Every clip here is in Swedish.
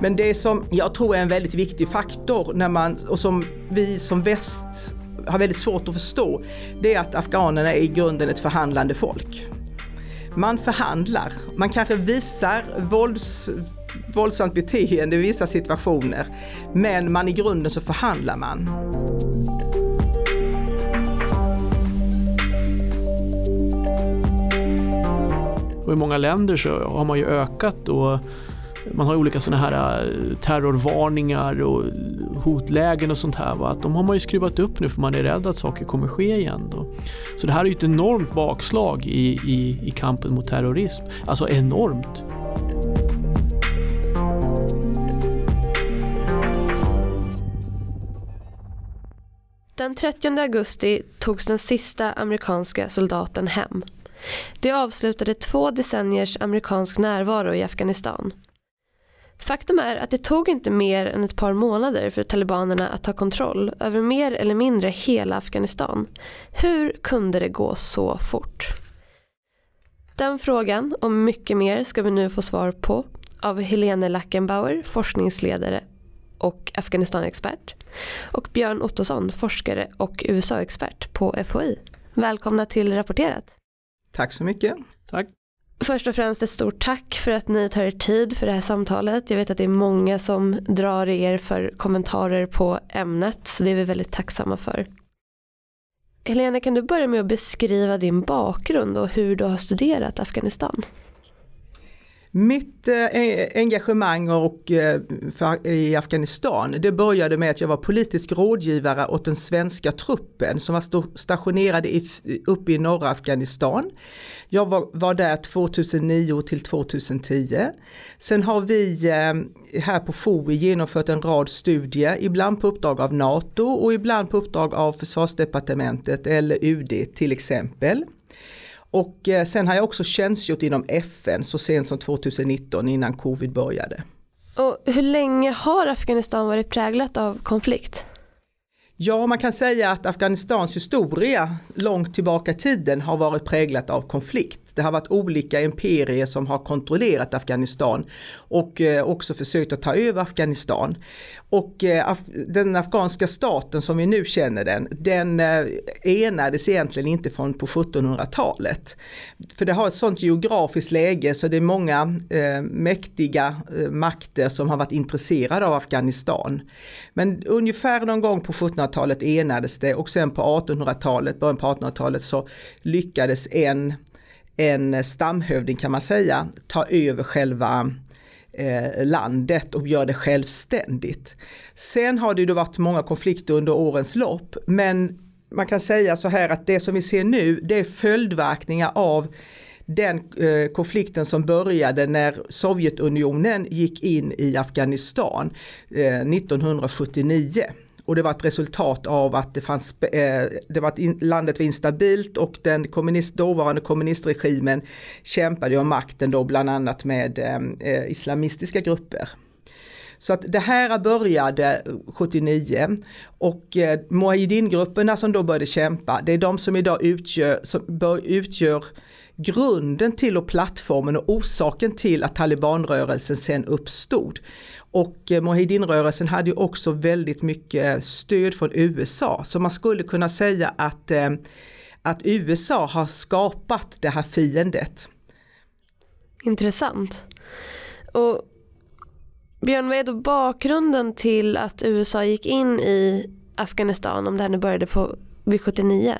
Men det som jag tror är en väldigt viktig faktor när man, och som vi som väst har väldigt svårt att förstå, det är att afghanerna är i grunden ett förhandlande folk. Man förhandlar, man kanske visar vålds, våldsamt beteende i vissa situationer, men man i grunden så förhandlar man. Och i många länder så har man ju ökat och man har olika sådana här eh, terrorvarningar och hotlägen och sånt här. Va? Att de har man ju skruvat upp nu för man är rädd att saker kommer ske igen. Då. Så det här är ju ett enormt bakslag i, i, i kampen mot terrorism. Alltså enormt. Den 30 augusti togs den sista amerikanska soldaten hem. Det avslutade två decenniers amerikansk närvaro i Afghanistan. Faktum är att det tog inte mer än ett par månader för talibanerna att ta kontroll över mer eller mindre hela Afghanistan. Hur kunde det gå så fort? Den frågan och mycket mer ska vi nu få svar på av Helene Lackenbauer, forskningsledare och Afghanistanexpert och Björn Ottosson, forskare och USA-expert på FOI. Välkomna till Rapporterat. Tack så mycket. Tack. Först och främst ett stort tack för att ni tar er tid för det här samtalet. Jag vet att det är många som drar er för kommentarer på ämnet så det är vi väldigt tacksamma för. Helena, kan du börja med att beskriva din bakgrund och hur du har studerat Afghanistan? Mitt eh, engagemang och, eh, i Afghanistan det började med att jag var politisk rådgivare åt den svenska truppen som var stationerade i, uppe i norra Afghanistan. Jag var, var där 2009 till 2010. Sen har vi eh, här på FOI genomfört en rad studier, ibland på uppdrag av NATO och ibland på uppdrag av försvarsdepartementet eller UD till exempel. Och eh, sen har jag också tjänstgjort inom FN så sent som 2019 innan covid började. Och hur länge har Afghanistan varit präglat av konflikt? Ja, man kan säga att Afghanistans historia långt tillbaka i tiden har varit präglat av konflikt. Det har varit olika imperier som har kontrollerat Afghanistan och eh, också försökt att ta över Afghanistan. Och eh, den afghanska staten som vi nu känner den, den eh, enades egentligen inte från på 1700-talet. För det har ett sånt geografiskt läge så det är många mäktiga makter som har varit intresserade av Afghanistan. Men ungefär någon gång på 1700-talet enades det och sen på 1800-talet, början på 1800-talet så lyckades en en stamhövding kan man säga ta över själva eh, landet och gör det självständigt. Sen har det då varit många konflikter under årens lopp men man kan säga så här att det som vi ser nu det är följdverkningar av den eh, konflikten som började när Sovjetunionen gick in i Afghanistan eh, 1979. Och det var ett resultat av att det fanns, eh, det var in, landet var instabilt och den kommunist, dåvarande kommunistregimen kämpade om makten då bland annat med eh, eh islamistiska grupper. Så att det här började 79 och eh, Mujahedin-grupperna som då började kämpa, det är de som idag utgör, som bör, utgör grunden till och plattformen och orsaken till att talibanrörelsen sen uppstod. Och eh, Mujahedin-rörelsen hade ju också väldigt mycket stöd från USA så man skulle kunna säga att, eh, att USA har skapat det här fiendet. Intressant. Och Björn, vad är då bakgrunden till att USA gick in i Afghanistan om det här nu började på vid 79?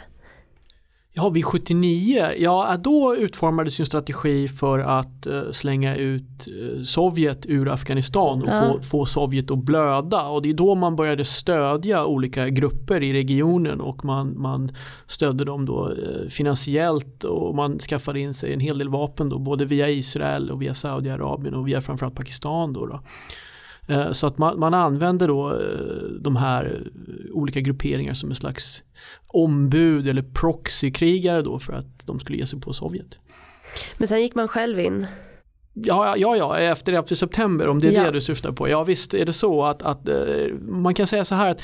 Ja, vid 79, ja då utformades ju en strategi för att uh, slänga ut uh, Sovjet ur Afghanistan och ja. få, få, Sovjet att blöda. Och det är då man började stödja olika grupper i regionen och man, man stödde dem då uh, finansiellt och man skaffade in sig en hel del vapen då, både via Israel och via Saudiarabien och via framförallt Pakistan. Då, då. Eh, så att man, man använder då eh, de här olika grupperingar som en slags ombud eller proxykrigare då för att de skulle ge sig på Sovjet. Men sen gick man själv in? Ja, ja, ja, efter 11 september om det är ja. det du syftar på. Ja visst är det så att, att eh, man kan säga så här att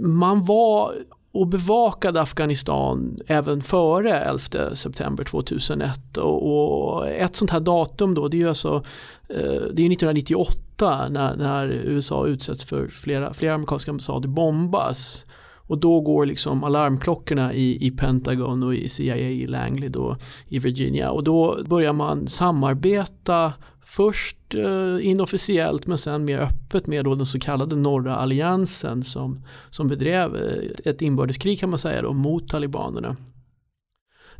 man var och bevakade Afghanistan även före 11 september 2001. Och, och ett sånt här datum då, det är ju alltså, eh, det är 1998 när, när USA utsätts för flera, flera amerikanska ambassader bombas. Och då går liksom alarmklockorna i, i Pentagon och i CIA i Langley då i Virginia och då börjar man samarbeta först eh, inofficiellt men sen mer öppet med då den så kallade norra alliansen som, som bedrev eh, ett inbördeskrig kan man säga då, mot talibanerna.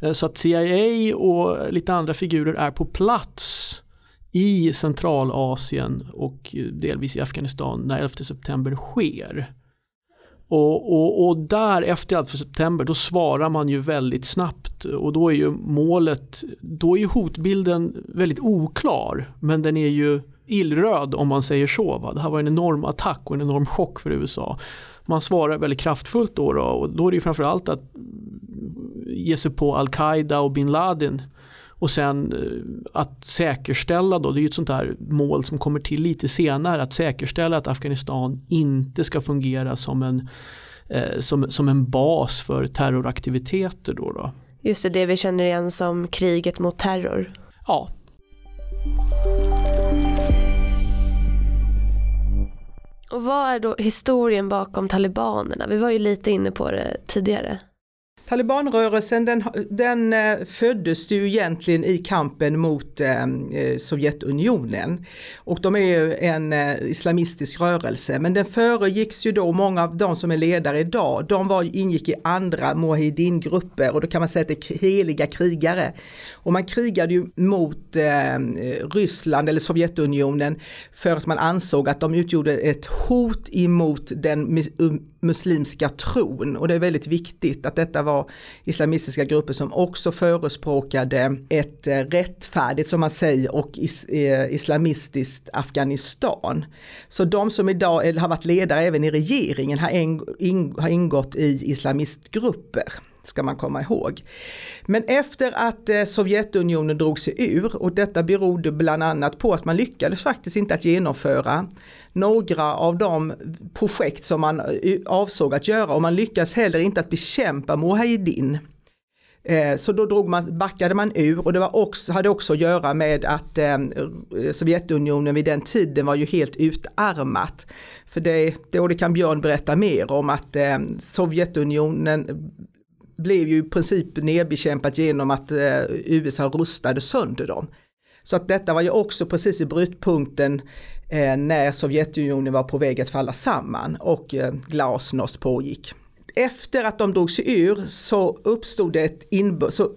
Eh, så att CIA och lite andra figurer är på plats i Centralasien och eh, delvis i Afghanistan när 11 september sker. Och, och, och där efter 11 september då svarar man ju väldigt snabbt och då är ju målet, då är ju hotbilden väldigt oklar men den är ju illröd om man säger så. Va? Det här var en enorm attack och en enorm chock för USA. Man svarar väldigt kraftfullt då, då och då är det ju framförallt att ge sig på Al-Qaida och bin Laden och sen eh, att säkerställa då, det är ju ett sånt där mål som kommer till lite senare, att säkerställa att Afghanistan inte ska fungera som en, eh, som, som en bas för terroraktiviteter. Då, då. Just det, det vi känner igen som kriget mot terror. Ja. Och vad är då historien bakom talibanerna? Vi var ju lite inne på det tidigare. Talibanrörelsen den, den eh, föddes ju egentligen i kampen mot eh, eh, Sovjetunionen. Och de är ju en eh, islamistisk rörelse men den föregicks ju då, många av de som är ledare idag, de var, ingick i andra Mujahedin-grupper och då kan man säga att det är heliga krigare. Och man krigade ju mot eh, Ryssland eller Sovjetunionen för att man ansåg att de utgjorde ett hot emot den muslimska tron och det är väldigt viktigt att detta var var islamistiska grupper som också förespråkade ett eh, rättfärdigt, som man säger, och is, eh, islamistiskt Afghanistan. Så de som idag har varit ledare även i regeringen har, en, in, har ingått i islamistgrupper ska man komma ihåg. Men efter att eh, Sovjetunionen drog sig ur och detta berodde bland annat på att man lyckades faktiskt inte att genomföra några av de projekt som man eh, avsåg att göra och man lyckades heller inte att bekämpa Mujahedin. Eh, så då drog man, backade man ur och det var också, hade också att göra med att eh, Sovjetunionen vid den tiden var ju helt utarmat. För det, det kan Björn berätta mer om att eh, Sovjetunionen blev ju i princip nedbekämpat genom att eh, USA rustade sönder dem. Så att detta var ju också precis i brytpunkten eh, när Sovjetunionen var på väg att falla samman och eh, glasnost pågick. Efter att de drog sig ur så uppstod det ett så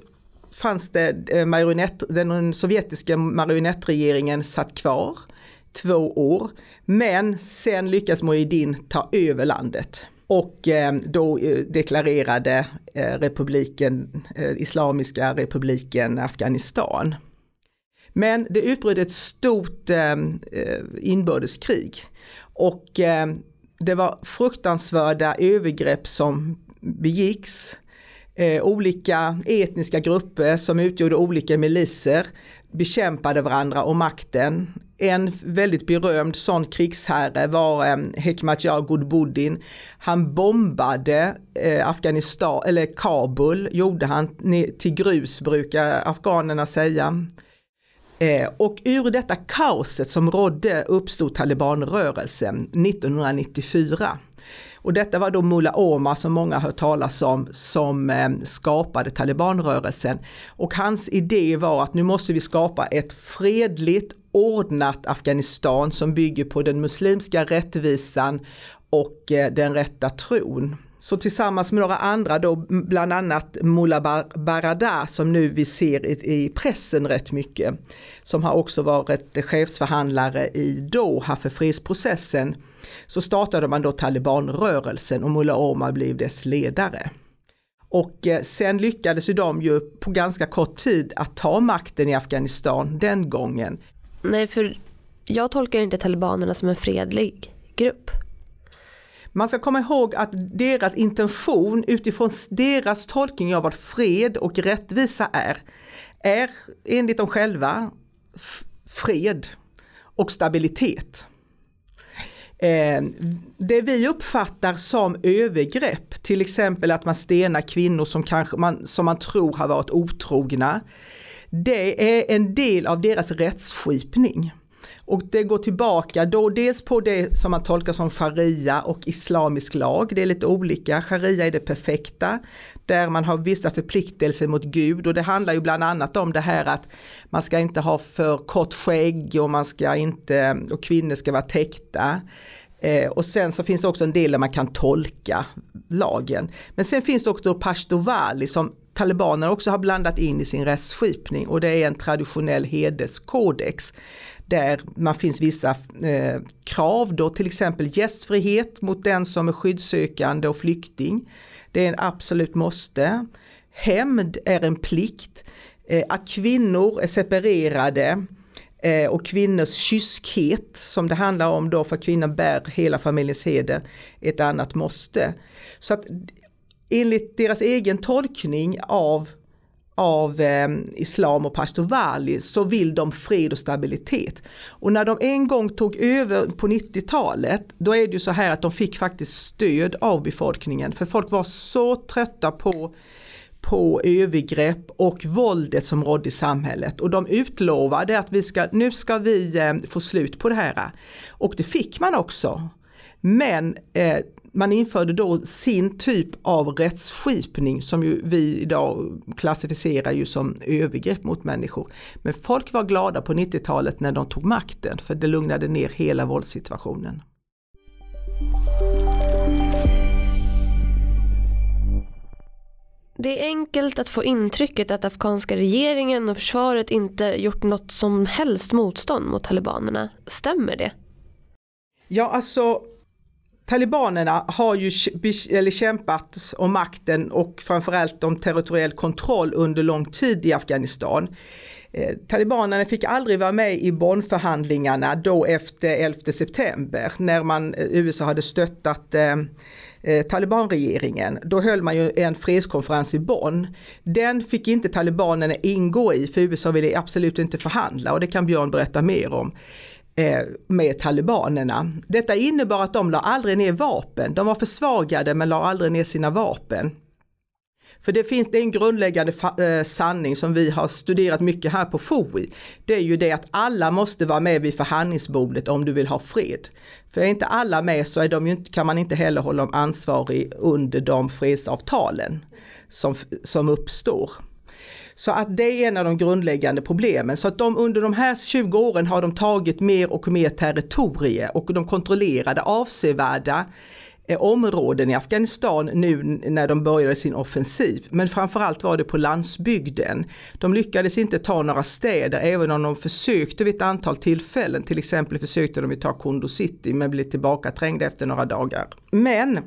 fanns det eh, marionett, den sovjetiska marionettregeringen satt kvar två år. Men sen lyckas Mujahedin ta över landet. Och eh, då eh, deklarerade eh, republiken, Islamiska republiken Afghanistan. Men det utbröt ett stort inbördeskrig och det var fruktansvärda övergrepp som begicks. olika etniska grupper som utgjorde olika miliser bekämpade varandra och makten. En väldigt berömd sån krigsherre var eh, Hekmatyar Gulbuddin. Han bombade eh, Afghanistan, eller Kabul gjorde han till grus brukar afghanerna säga. Eh, och ur detta kaoset som rådde uppstod talibanrörelsen 1994. Och detta var då Mullah Omar som många hört talas om som ehm, skapade talibanrörelsen. Och hans idé var att nu måste vi skapa ett fredligt ordnat Afghanistan som bygger på den muslimska rättvisan och eh, den rätta tron. Så tillsammans med några andra då, bland annat Mullah Barada som nu vi ser i, pressen rätt mycket, som har också varit chefsförhandlare i Doha för fredsprocessen, så startade man då talibanrörelsen och Mullah Omar blev dess ledare. Och eh, sen lyckades ju de ju på ganska kort tid att ta makten i Afghanistan den gången. Nej, för jag tolkar inte talibanerna som en fredlig grupp. Man ska komma ihåg att deras intention utifrån deras tolkning av vad fred och rättvisa är, är enligt dem själva fred och stabilitet. Eh, det vi uppfattar som övergrepp, till exempel att man stenar kvinnor som, kanske man, som man tror har varit otrogna, det är en del av deras rättsskipning. Och det går tillbaka då dels på det som man tolkar som sharia och islamisk lag. Det är lite olika. Sharia är det perfekta där man har vissa förpliktelser mot Gud och det handlar ju bland annat om det här att man ska inte ha för kort skägg och man ska inte, och kvinnor ska vara täckta. Eh, och sen så finns det också en del där man kan tolka lagen. Men sen finns det också Pashtovali som talibanerna också har blandat in i sin rättsskipning och det är en traditionell hederskodex där man finns vissa eh, krav då till exempel gästfrihet mot den som är skyddssökande och flykting. Det är en absolut måste. Hämnd är en plikt. Eh, att kvinnor är separerade eh, och kvinnors kyskhet som det handlar om då för kvinnor bär hela familjens heder ett annat måste. Så att enligt deras egen tolkning av av eh, islam och pastor så vill de fred och stabilitet. Och när de en gång tog över på 90-talet då är det ju så här att de fick faktiskt stöd av befolkningen för folk var så trötta på på övergrepp och våldet som rådde i samhället och de utlovade att vi ska, nu ska vi eh, få slut på det här. Och det fick man också. Men eh, man införde då sin typ av rättsskipning som ju vi idag klassificerar ju som övergrepp mot människor. Men folk var glada på 90-talet när de tog makten för det lugnade ner hela våldssituationen. Det är enkelt att få intrycket att afghanska regeringen och försvaret inte gjort något som helst motstånd mot talibanerna. Stämmer det? Ja, alltså Talibanerna har ju eller kämpat om makten och framförallt om territoriell kontroll under lång tid i Afghanistan. Eh, talibanerna fick aldrig vara med i Bonnförhandlingarna då efter 11 september när man, eh, USA hade stöttat eh, eh, talibanregeringen. Då höll man ju en fredskonferens i Bonn. Den fick inte talibanerna ingå i för USA ville absolut inte förhandla och det kan Björn berätta mer om. Eh, med talibanerna. Detta innebar att de la aldrig ner vapen. De var försvagade men la aldrig ner sina vapen. För det finns det är en grundläggande eh, sanning som vi har studerat mycket här på FOI. Det är ju det att alla måste vara med vid förhandlingsbordet om du vill ha fred. För är inte alla med så är de ju, kan man inte heller hålla dem ansvarig under de fredsavtalen som, som uppstår. Så att det är en av de grundläggande problemen. Så att de under de här 20 åren har de tagit mer och mer territorier och de kontrollerade avsevärda eh, områden i Afghanistan nu när de började sin offensiv. Men framförallt var det på landsbygden. De lyckades inte ta några städer även om de försökte vid ett antal tillfällen. Till exempel försökte de ta Kondo City men blev tillbakaträngda efter några dagar. Men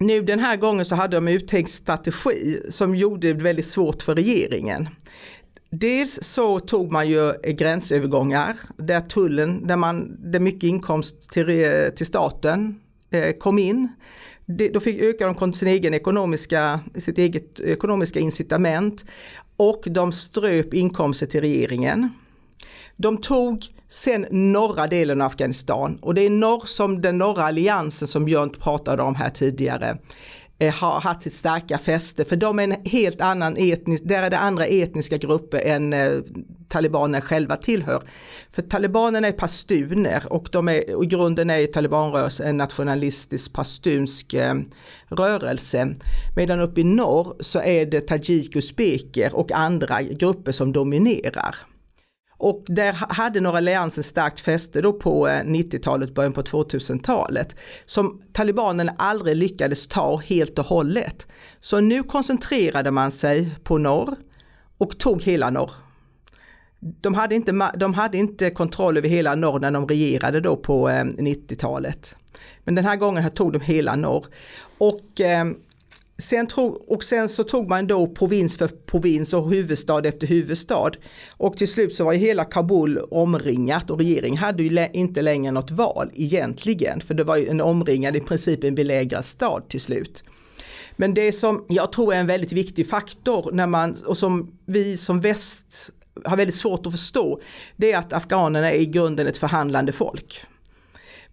nu den här gången så hade de uttänkt strategi som gjorde det väldigt svårt för regeringen. Dels så tog man ju gränsövergångar där tullen, där, man, där mycket inkomst till, till staten eh, kom in. Det, då fick öka de sin egen ekonomiska, sitt eget ekonomiska incitament och de ströp inkomster till regeringen. De tog sen norra delen av Afghanistan och det är norr som den norra alliansen som Björn pratade om här tidigare eh, har haft sitt starka fäste för de är en helt annan etnisk, där är det andra etniska grupper än eh, talibanerna själva tillhör. För talibanerna är pastuner och de är, och i grunden är talibanrörelsen en nationalistisk pastunsk eh, rörelse. Medan uppe i norr så är det tajik, usbeker och andra grupper som dominerar. Och där hade Norra alliansen starkt fäste då på eh, 90-talet, början på 2000-talet. Som talibanerna aldrig lyckades ta helt och hållet. Så nu koncentrerade man sig på norr och tog hela norr. De hade inte, de hade inte kontroll över hela norr när de regerade då på eh, 90-talet. Men den här gången tog de hela norr. Och eh, Sen tog, och sen så tog man då provins för provins och huvudstad efter huvudstad. Och till slut så var ju hela Kabul omringat och regeringen hade ju inte längre något val egentligen. För det var ju en omringad, i princip en belägrad stad till slut. Men det som jag tror är en väldigt viktig faktor när man, och som vi som väst har väldigt svårt att förstå, det är att afghanerna är i grunden ett förhandlande folk.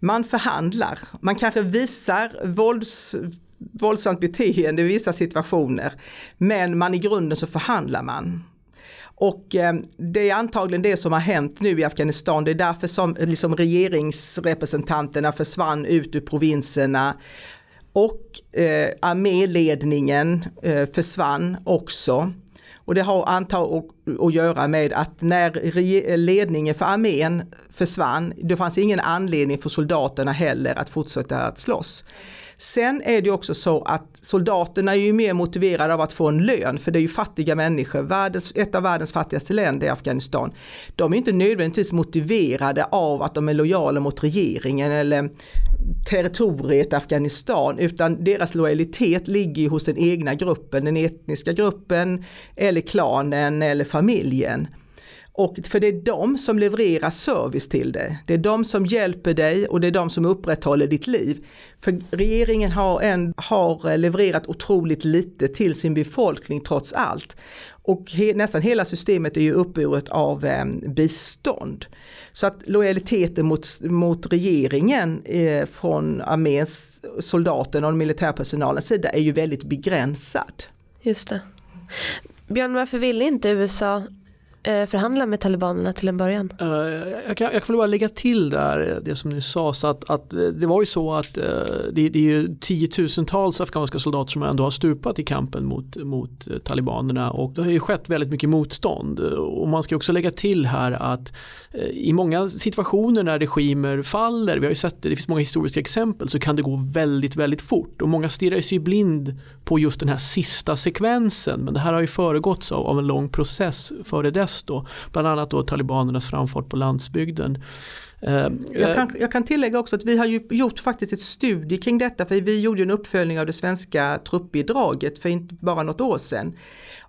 Man förhandlar, man kanske visar vålds, våldsamt beteende i vissa situationer. Men man i grunden så förhandlar man. Och eh, det är antagligen det som har hänt nu i Afghanistan. Det är därför som liksom, regeringsrepresentanterna försvann ut ur provinserna. Och eh, arméledningen eh, försvann också. Och det har antagligen att göra med att när ledningen för armén försvann, det fanns ingen anledning för soldaterna heller att fortsätta att slåss. Sen är det också så att soldaterna är ju mer motiverade av att få en lön, för det är ju fattiga människor. Världens, ett av världens fattigaste länder är Afghanistan. De är inte nödvändigtvis motiverade av att de är lojala mot regeringen eller territoriet Afghanistan utan deras lojalitet ligger hos den egna gruppen, den etniska gruppen eller klanen eller familjen. Och för det är de som levererar service till dig. Det är de som hjälper dig och det är de som upprätthåller ditt liv. För regeringen har, en, har levererat otroligt lite till sin befolkning trots allt. Och he, nästan hela systemet är ju uppburet av eh, bistånd. Så att lojaliteten mot, mot regeringen eh, från arméns soldaterna och militärpersonalens sida är ju väldigt begränsad. Just det. Björn, varför ville inte USA Eh, förhandla med talibanerna till en början? Eh, jag, kan, jag kan bara lägga till där eh, det som ni sa, så att, att det var ju så att det, det, är ju tiotusentals afghanska soldater som ändå har stupat i kampen mot, mot talibanerna och det har ju skett väldigt mycket motstånd. Och man ska också lägga till här att i många situationer när regimer faller, vi har ju sett det, det finns många historiska exempel, så kan det gå väldigt, väldigt fort och många stirrar sig blind på just den här sista sekvensen, men det här har ju föregåtts av, av en lång process före dess protest då, bland annat då talibanernas framfart på landsbygden. Eh, jag kan, jag kan, tillägga också att vi har gjort faktiskt ett studie kring detta för vi gjorde en uppföljning av det svenska truppbidraget för inte bara något år sedan.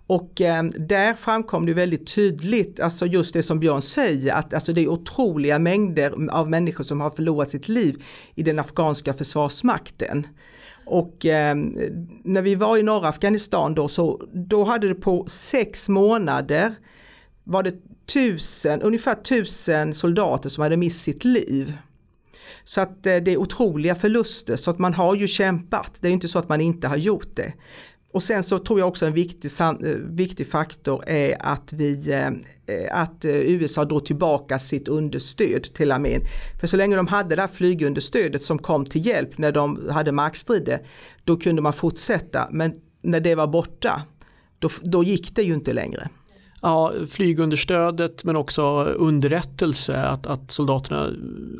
Och eh, där framkom det väldigt tydligt, alltså just det som Björn säger, att alltså det är otroliga mängder av människor som har förlorat sitt liv i den afghanska försvarsmakten. Och eh, när vi var i norra Afghanistan då så då hade det på sex månader var det tusen, ungefär tusen soldater som hade mist sitt liv. Så att eh, det är otroliga förluster så att man har ju kämpat. Det är inte så att man inte har gjort det. Och sen så tror jag också en viktig, eh, viktig faktor är att, vi, eh, att USA drog tillbaka sitt understöd till armén. För så länge de hade det här flygunderstödet som kom till hjälp när de hade markstrider, då kunde man fortsätta. Men när det var borta, då, då gick det ju inte längre ja, flygunderstödet men också underrättelse att, att soldaterna,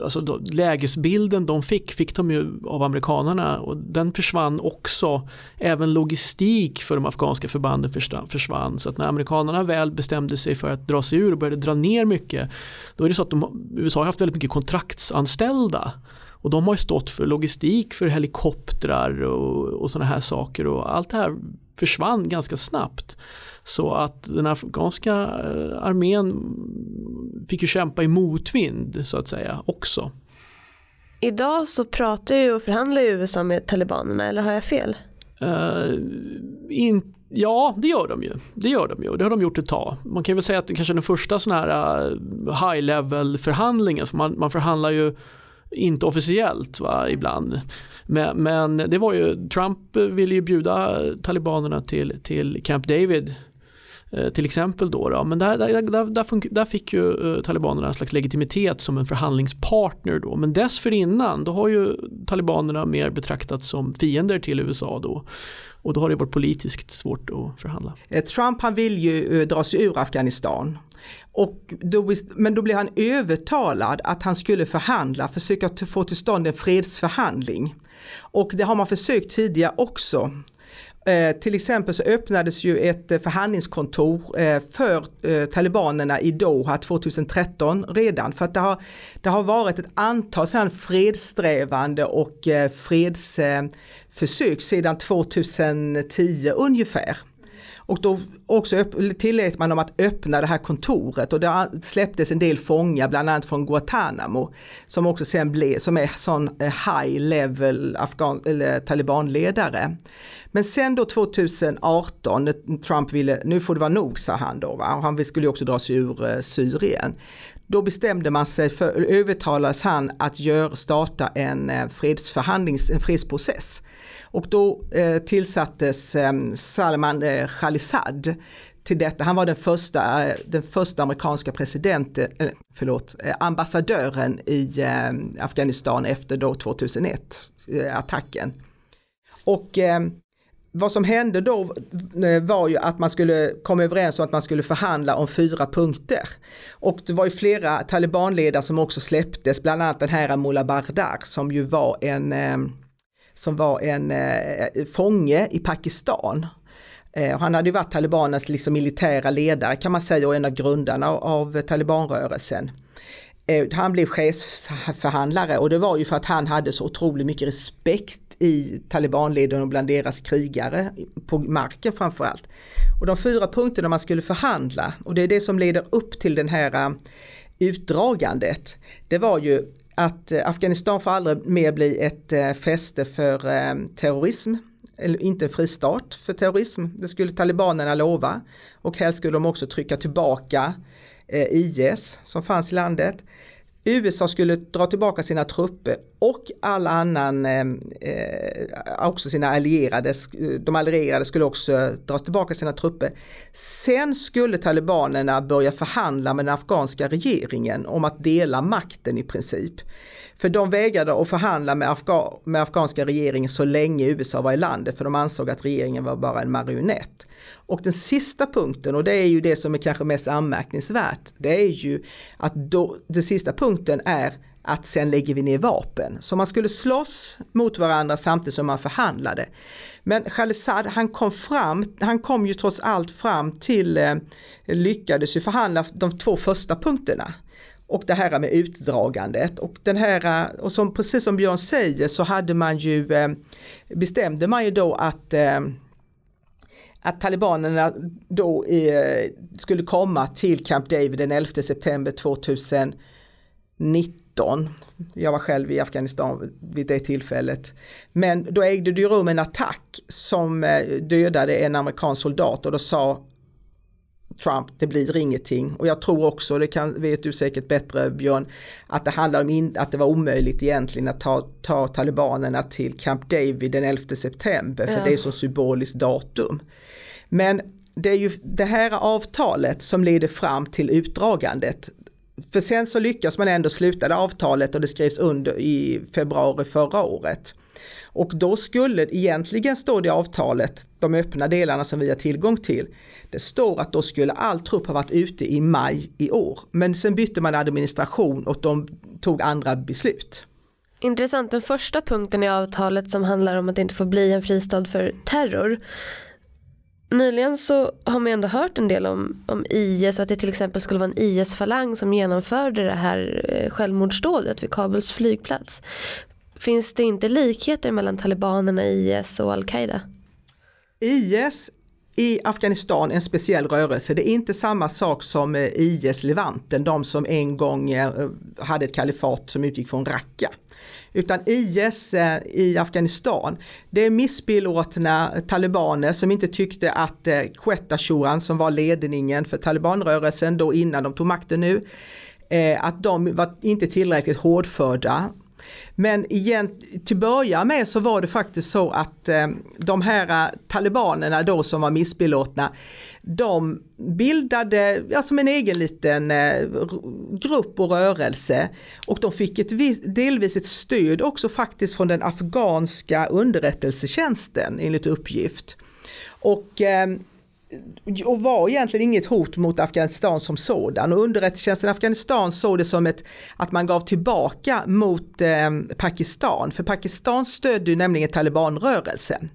alltså då, lägesbilden de fick, fick de ju av amerikanerna och den försvann också. Även logistik för de afghanska förbanden försvann så att när amerikanerna väl bestämde sig för att dra sig ur och började dra ner mycket då är det så att de, USA har haft väldigt mycket kontraktsanställda och de har ju stått för logistik för helikoptrar och, och sådana här saker och allt det här försvann ganska snabbt. Så att den afghanska eh, armén fick ju kämpa i motvind så att säga också. Idag så pratar ju och förhandlar ju USA med talibanerna, eller har jag fel? Uh, in, ja, det gör de ju. Det gör de ju det har de gjort ett tag. Man kan väl säga att det kanske är den första sån här uh, high level förhandlingen, för man, man förhandlar ju inte officiellt va, ibland. Men, men, det var ju, Trump ville ju bjuda talibanerna till, till Camp David Eh, Eh, till exempel då, då. men där, där, där, där, där fick ju eh, talibanerna en slags legitimitet som en förhandlingspartner då. Men dessförinnan då har ju talibanerna mer betraktats som fiender till USA då. Och då har det varit politiskt svårt att förhandla. Eh, Trump han vill ju dra sig ur Afghanistan. Och då, men då blev han övertalad att han skulle förhandla, försöka få till stånd en fredsförhandling. Och det har man försökt tidigare också. Eh, till exempel så öppnades ju ett eh, förhandlingskontor eh, för eh, talibanerna i Doha 2013 redan för att det har, det har varit ett antal sedan fredssträvande och eh, fredsförsök eh, sedan 2010 ungefär. Och då också tillät man dem att öppna det här kontoret och det släpptes en del fångar, bland annat från Guantanamo, som också sen blev, som är sån eh, high level afghan, eller talibanledare. Men sen då 2018 när Trump ville, nu får det vara nog sa han då, va? han skulle ju också dra sig ur eh, Syrien. Då bestämde man sig för, övertalades han att gör, starta en eh, fredsförhandlings, en fredsprocess. Och då eh, tillsattes eh, Salman eh, till detta. Han var den första, eh, den första amerikanska presidenten, eh, förlåt, eh, ambassadören i Afghanistan efter då 2001 attacken. Och vad som hände då var ju att man skulle komma överens om att man skulle förhandla om fyra punkter. Och det var ju flera talibanledare som också släpptes, bland annat den här Mullah Bardar som ju var en, eh, som var en eh, fånge i Pakistan. Eh, han hade ju varit talibanens liksom militära ledare kan man säga och en av grundarna av talibanrörelsen. Eh, han blev chefsförhandlare och det var ju för att han hade så otroligt mycket respekt i talibanleden och bland deras krigare på marken framförallt. Och de fyra punkterna man skulle förhandla och det är det som leder upp till den här eh, utdragandet. Det var ju att eh, Afghanistan får aldrig mer bli ett eh, fäste för eh, terrorism eller inte en fristat för terrorism. Det skulle talibanerna lova och helst skulle de också trycka tillbaka IS som fanns i landet. USA skulle dra tillbaka sina trupper och alla annan, eh, eh, också sina allierade, de allierade skulle också dra tillbaka sina trupper. Sen skulle talibanerna börja förhandla med den afghanska regeringen om att dela makten i princip. För de vägrade att förhandla med, Afga med afghanska regeringen så länge USA var i landet för de ansåg att regeringen var bara en marionett. Och den sista punkten, och det är ju det som är kanske mest anmärkningsvärt, det är ju att då, den sista punkten är att sen lägger vi ner vapen. Så man skulle slåss mot varandra samtidigt som man förhandlade. Men Khalizad han kom fram, han kom ju trots allt fram till, eh, lyckades ju förhandla de två första punkterna och det här med utdragandet och den här eh, och som precis som Björn säger så hade man ju eh, bestämde man ju då att eh, att talibanerna då i, eh, skulle komma till Camp David den 11 september 2019. Jag var själv i Afghanistan vid det tillfället. Men då ägde det rum en attack som eh, dödade en amerikansk soldat och då sa Trump, det blir ingenting. Och jag tror också, det kan, vet du säkert bättre Björn, att det handlar om in, att det var omöjligt egentligen att ta, ta talibanerna till Camp David den 11 september, för ja. det är så symboliskt datum. Men det är ju det här avtalet som leder fram till utdragandet. För sen så lyckas man ändå sluta det avtalet och det skrevs under i februari förra året. Och då skulle egentligen stå det avtalet, de öppna delarna som vi har tillgång till, det står att då skulle all trupp ha varit ute i maj i år. Men sen bytte man administration och de tog andra beslut. Intressant, den första punkten i avtalet som handlar om att det inte får bli en fristad för terror. Nyligen så har man ju ändå hört en del om, om IS och att det till exempel skulle vara en IS-falang som genomförde det här eh, självmordsdådet vid Kabuls flygplats. Finns det inte likheter mellan talibanerna, IS och al-Qaida? IS i Afghanistan en speciell rörelse. Det är inte samma sak som eh, IS Levanten, de som en gång eh, hade ett kalifat som utgick från Raqqa. Utan IS eh, i Afghanistan, det är missbelåtna talibaner som inte tyckte att Quetta Shuran som var ledningen för talibanrörelsen då innan de tog makten nu, att de var inte tillräckligt hårdförda men igen, till början med så var det faktiskt så att eh, de här eh, talibanerna då som var missbelåtna, de bildade ja, som en egen liten eh, grupp och rörelse och de fick ett vis, delvis ett stöd också faktiskt från den afghanska underrättelsetjänsten enligt uppgift. Och eh, och var egentligen inget hot mot Afghanistan som sådan. Och underrättelsetjänsten i Afghanistan såg det som ett, att man gav tillbaka mot eh, Pakistan, för Pakistan stödde ju nämligen talibanrörelsen.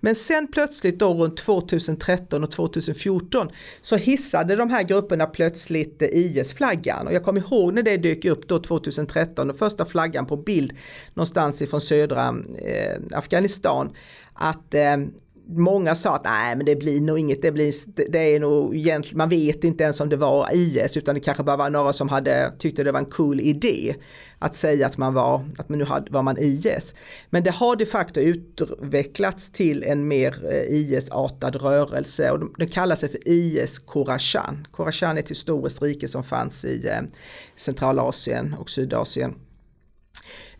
Men sen plötsligt då runt 2013 och 2014 så hissade de här grupperna plötsligt IS-flaggan och jag kommer ihåg när det dök upp då 2013, den första flaggan på bild någonstans ifrån södra eh, Afghanistan, att eh, många sa att nej men det blir nog inget, det, blir, det är nog egentligen, man vet inte ens om det var IS utan det kanske bara var några som hade tyckte det var en cool idé att säga att man var, att man nu hade, var man IS. Men det har de facto utvecklats till en mer eh, IS-artad rörelse och den kallar sig för IS Khorasan. Khorasan är ett historiskt rike som fanns i eh, Centralasien och Sydasien.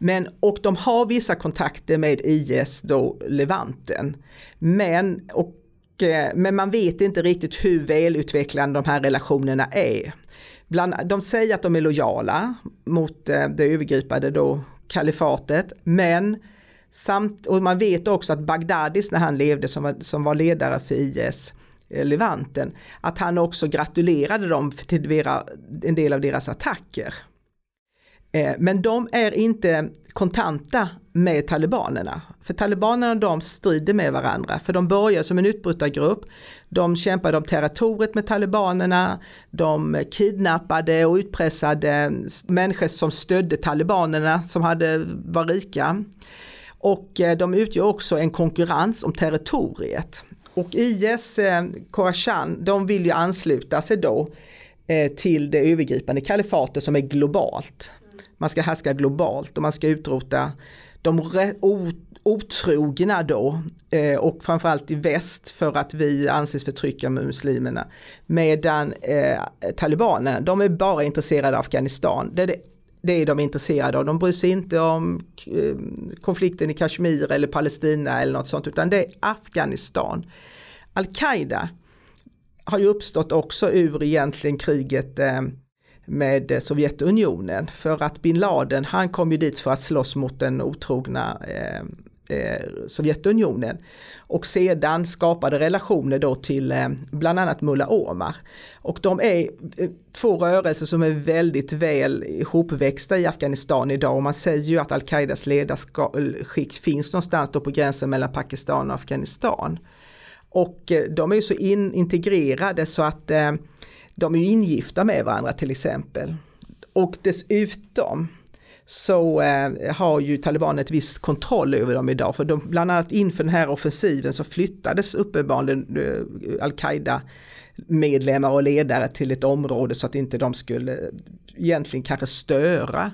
Men, och de har vissa kontakter med IS, då Levanten. Men, och, eh, men man vet inte riktigt hur välutvecklade de här relationerna är. Bland, de säger att de är lojala mot eh, det övergripande då kalifatet, men samt, och man vet också att Bagdadis när han levde som var, som var ledare för IS, eh, Levanten, att han också gratulerade dem till en del av deras attacker. Eh, men de är inte kontanta med talibanerna. För talibanerna de strider med varandra. För de börjar som en utbrytargrupp. De kämpade om territoriet med talibanerna. De kidnappade och utpressade människor som stödde talibanerna som hade, var rika. Och eh, de utgör också en konkurrens om territoriet. Och IS, eh, Khorasan, de vill ju ansluta sig då till det övergripande kalifatet som är globalt man ska härska globalt och man ska utrota de otrogna då eh, och framförallt i väst för att vi anses förtrycka muslimerna. Medan eh, talibanerna, de är bara intresserade av Afghanistan. Det är det, det är de intresserade av. De bryr sig inte om eh, konflikten i Kashmir eller Palestina eller något sånt utan det är Afghanistan. Al-Qaida har ju uppstått också ur egentligen kriget eh, med eh, Sovjetunionen. För att bin Laden han kom ju dit för att slåss mot den otrogna eh, eh Sovjetunionen. Och sedan skapade relationer då till eh, bland annat Mullah Omar. Och de är två rörelser som är väldigt väl ihopväxta i Afghanistan idag och man säger ju att Al-Qaidas ledarskick finns någonstans då på gränsen mellan Pakistan och Afghanistan. Och de är ju så in, integrerade så att eh, de är ju ingifta med varandra till exempel. Och dessutom så eh, har ju talibanerna ett visst kontroll över dem idag. För de, bland annat inför den här offensiven så flyttades uppenbarligen eh, al-Qaida medlemmar och ledare till ett område så att inte de skulle eh, egentligen kanske störa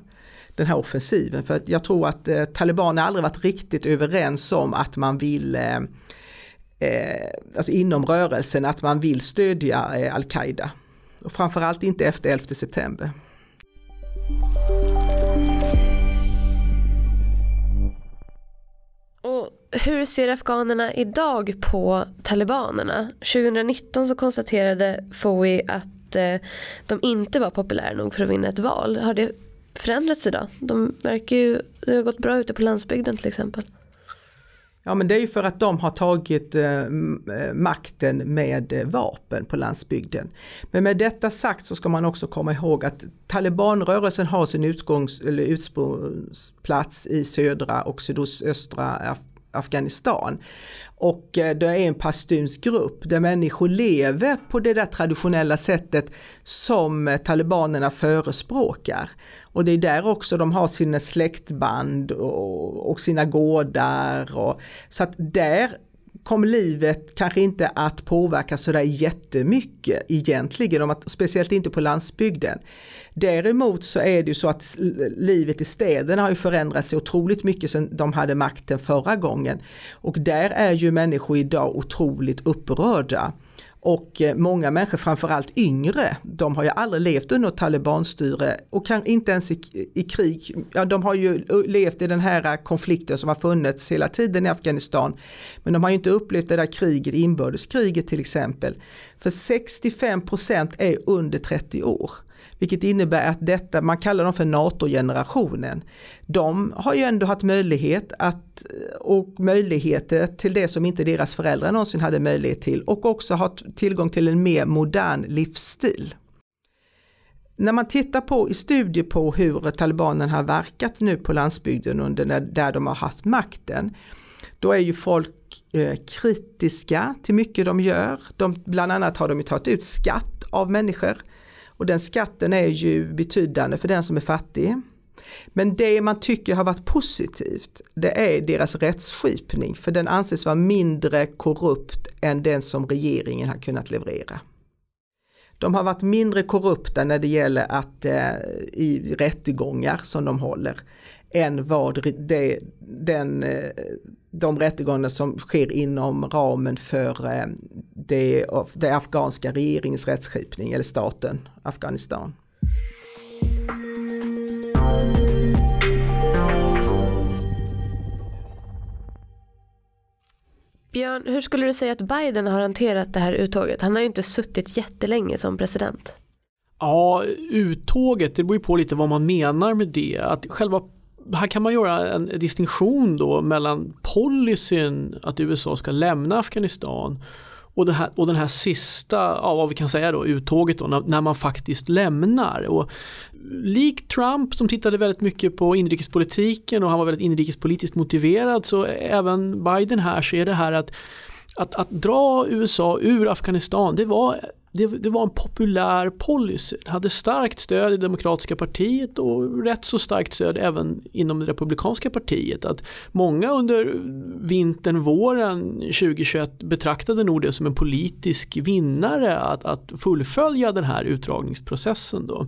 den här offensiven. För jag tror att eh, talibanerna aldrig varit riktigt överens om att man vill eh, eh alltså inom rörelsen att man vill stödja eh, al-Qaida. Och framförallt inte efter 11 september. Och hur ser afghanerna idag på talibanerna? 2019 så konstaterade FOI att eh, de inte var populära nog för att vinna ett val. Har det förändrats idag? De verkar ju, det har gått bra ute på landsbygden till exempel. Ja men det är ju för att de har tagit eh, eh makten med eh, vapen på landsbygden. Men med detta sagt så ska man också komma ihåg att talibanrörelsen har sin utgångs, eller ursprungsplats i södra och sydöstra Afghanistan. Och eh, det är en pastunsk grupp där människor lever på det där traditionella sättet som eh, talibanerna förespråkar. Och det är där också de har sina släktband och, och sina gårdar. Och, så att där kommer livet kanske inte att påverka sådär jättemycket egentligen, om att, speciellt inte på landsbygden. Däremot så är det ju så att livet i städerna har ju förändrats otroligt mycket sedan de hade makten förra gången. Och där är ju människor idag otroligt upprörda. Och eh, många människor, framförallt yngre, de har ju aldrig levt under talibanstyre och kan inte ens i, i, krig, ja de har ju levt i den här konflikten som har funnits hela tiden i Afghanistan. Men de har ju inte upplevt det där kriget, inbördeskriget till exempel. För 65% är under 30 år. Vilket innebär att detta, man kallar dem för NATO-generationen. De har ju ändå haft möjlighet att, och möjligheter till det som inte deras föräldrar någonsin hade möjlighet till och också har tillgång till en mer modern livsstil. När man tittar på i studier på hur talibanerna har verkat nu på landsbygden under när, där de har haft makten, då är ju folk eh, kritiska till mycket de gör. De, bland annat har de ju tagit ut skatt av människor och den skatten är ju betydande för den som är fattig. Men det man tycker har varit positivt, det är deras rättsskipning, för den anses vara mindre korrupt än den som regeringen har kunnat leverera. De har varit mindre korrupta när det gäller att eh, i rättegångar som de håller än vad det, den, eh, de rättegångar som sker inom ramen för eh, det, det afghanska regeringens rättsskipning eller staten Afghanistan. Björn, hur skulle du säga att Biden har hanterat det här uttåget? Han har ju inte suttit jättelänge som president. Ja, uttåget, det beror ju på lite vad man menar med det. Att själva, här kan man göra en distinktion då mellan policyn att USA ska lämna Afghanistan och, det här, och den här sista, ja, vad vi kan säga då, uttåget då, när, när, man faktiskt lämnar. Och lik Trump som tittade väldigt mycket på inrikespolitiken och han var väldigt inrikespolitiskt motiverad så även Biden här så är det här att att, att dra USA ur Afghanistan, det var det, det, var en populär policy. Det hade starkt stöd i Demokratiska partiet och rätt så starkt stöd även inom det Republikanska partiet. Att många under vintern, våren 2021 betraktade nog det som en politisk vinnare att, att fullfölja den här utdragningsprocessen. Då.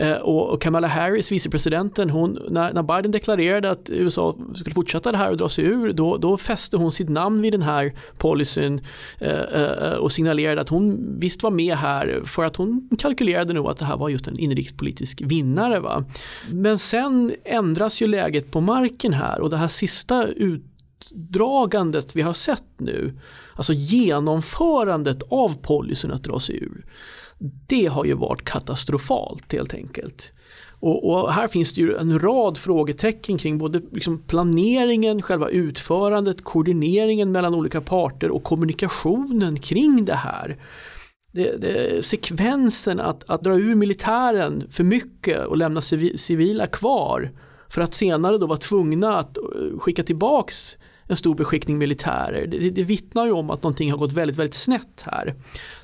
Eh, och Kamala Harris, vicepresidenten, hon, när, när Biden deklarerade att USA skulle fortsätta det här och dra sig ur, då, då fäste hon sitt namn vid den här policyn eh, eh, och signalerade att hon visst var med här för att hon kalkylerade nog att det här var just en inrikespolitisk vinnare. Va? Men sen ändras ju läget på marken här och det här sista utdragandet vi har sett nu, alltså genomförandet av policyn att dra sig ur det har ju varit katastrofalt helt enkelt. Och, och, här finns det ju en rad frågetecken kring både liksom planeringen, själva utförandet, koordineringen mellan olika parter och kommunikationen kring det här. Det, det, sekvensen att, att dra ur militären för mycket och lämna civila kvar för att senare då vara tvungna att eh, skicka tillbaks en stor beskickning militärer. Det, det vittnar ju om att någonting har gått väldigt, väldigt snett här.